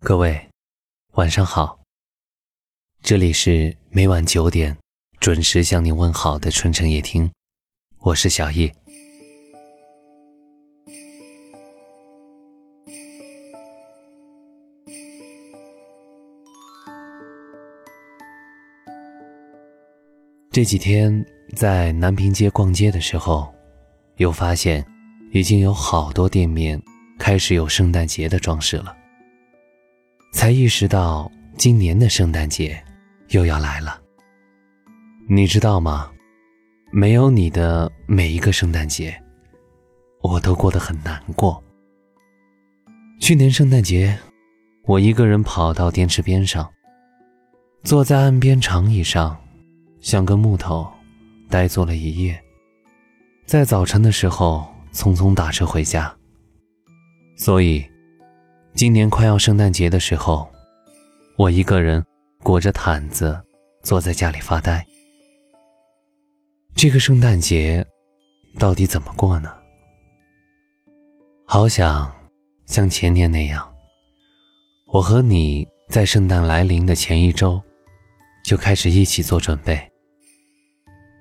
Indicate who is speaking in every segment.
Speaker 1: 各位，晚上好。这里是每晚九点准时向您问好的春城夜听，我是小叶。这几天在南平街逛街的时候，又发现已经有好多店面开始有圣诞节的装饰了。才意识到今年的圣诞节又要来了。你知道吗？没有你的每一个圣诞节，我都过得很难过。去年圣诞节，我一个人跑到电池边上，坐在岸边长椅上，像根木头，呆坐了一夜。在早晨的时候，匆匆打车回家。所以。今年快要圣诞节的时候，我一个人裹着毯子坐在家里发呆。这个圣诞节到底怎么过呢？好想像前年那样，我和你在圣诞来临的前一周就开始一起做准备，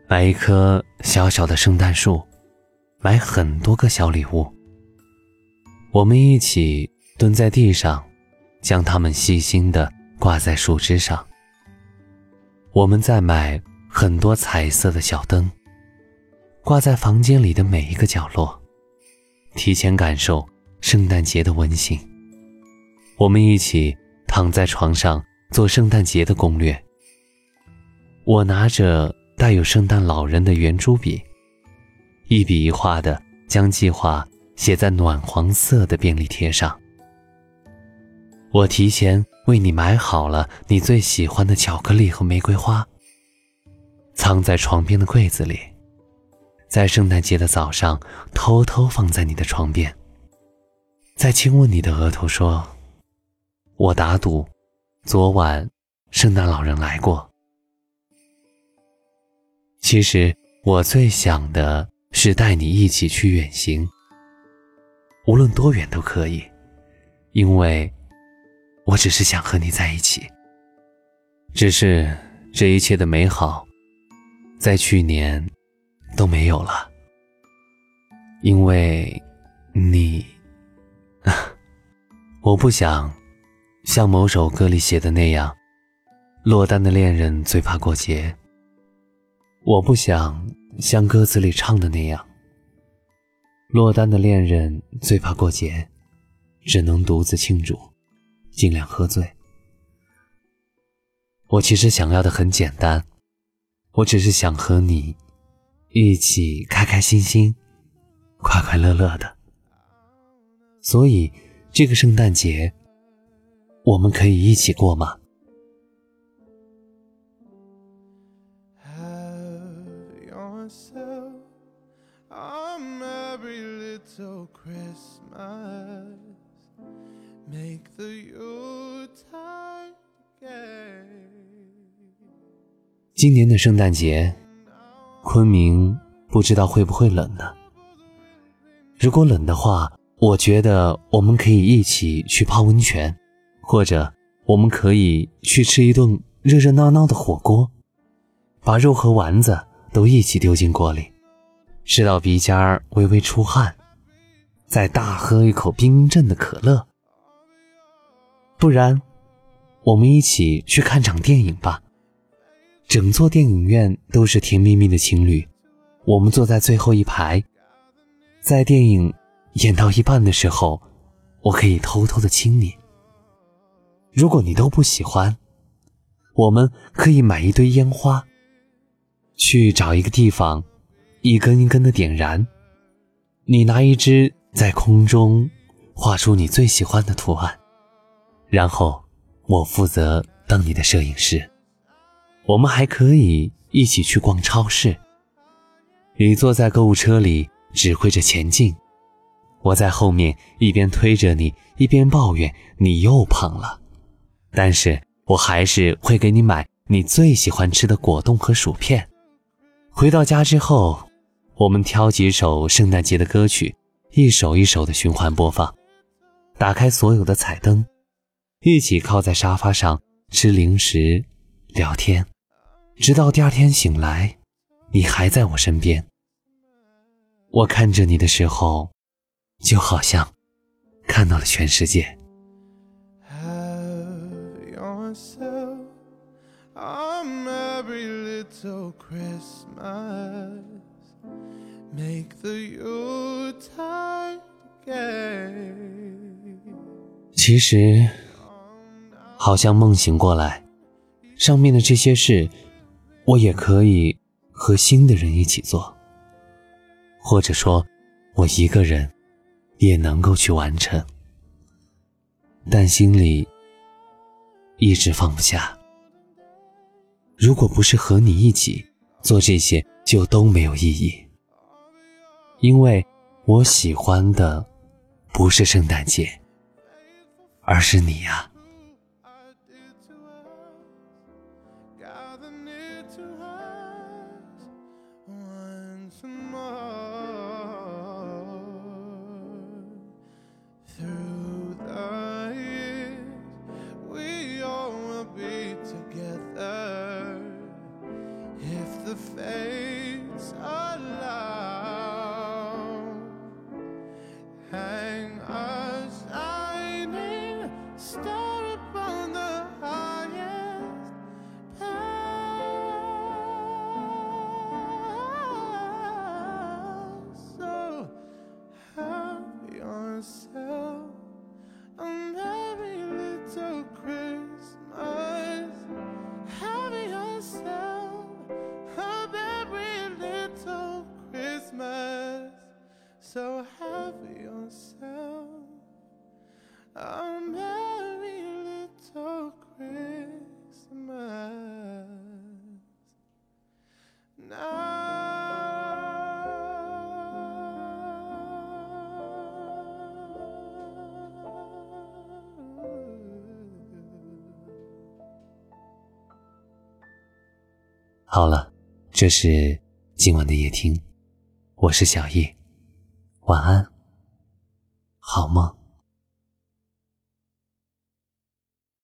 Speaker 1: 买一棵小小的圣诞树，买很多个小礼物，我们一起。蹲在地上，将它们细心地挂在树枝上。我们在买很多彩色的小灯，挂在房间里的每一个角落，提前感受圣诞节的温馨。我们一起躺在床上做圣诞节的攻略。我拿着带有圣诞老人的圆珠笔，一笔一画地将计划写在暖黄色的便利贴上。我提前为你买好了你最喜欢的巧克力和玫瑰花，藏在床边的柜子里，在圣诞节的早上偷偷放在你的床边，再亲吻你的额头，说：“我打赌，昨晚圣诞老人来过。”其实我最想的是带你一起去远行，无论多远都可以，因为。我只是想和你在一起，只是这一切的美好，在去年都没有了，因为你，我不想像某首歌里写的那样，落单的恋人最怕过节。我不想像歌词里唱的那样，落单的恋人最怕过节，只能独自庆祝。尽量喝醉。我其实想要的很简单，我只是想和你一起开开心心、快快乐乐的。所以，这个圣诞节，我们可以一起过吗？今年的圣诞节，昆明不知道会不会冷呢？如果冷的话，我觉得我们可以一起去泡温泉，或者我们可以去吃一顿热热闹闹的火锅，把肉和丸子都一起丢进锅里，吃到鼻尖微微出汗，再大喝一口冰镇的可乐。不然，我们一起去看场电影吧。整座电影院都是甜蜜蜜的情侣，我们坐在最后一排，在电影演到一半的时候，我可以偷偷的亲你。如果你都不喜欢，我们可以买一堆烟花，去找一个地方，一根一根的点燃。你拿一支在空中画出你最喜欢的图案。然后，我负责当你的摄影师。我们还可以一起去逛超市。你坐在购物车里指挥着前进，我在后面一边推着你，一边抱怨你又胖了。但是我还是会给你买你最喜欢吃的果冻和薯片。回到家之后，我们挑几首圣诞节的歌曲，一首一首的循环播放，打开所有的彩灯。
Speaker 2: 一起靠在沙发上吃零食、聊天，直到第二天醒来，你还在我身边。我看着你的时候，就好像看到了全世界。其实，好像梦醒过来，上面的这些事，我也可以和新的人一起做，或者说，我一个人也能够去完成，但心里一直放不下。如果不是和你一起做这些，就都没有意义，因为我喜欢的不是圣诞节。而是你呀。the face alive. 好了，这是今晚的夜听，我是小叶，晚安，好梦。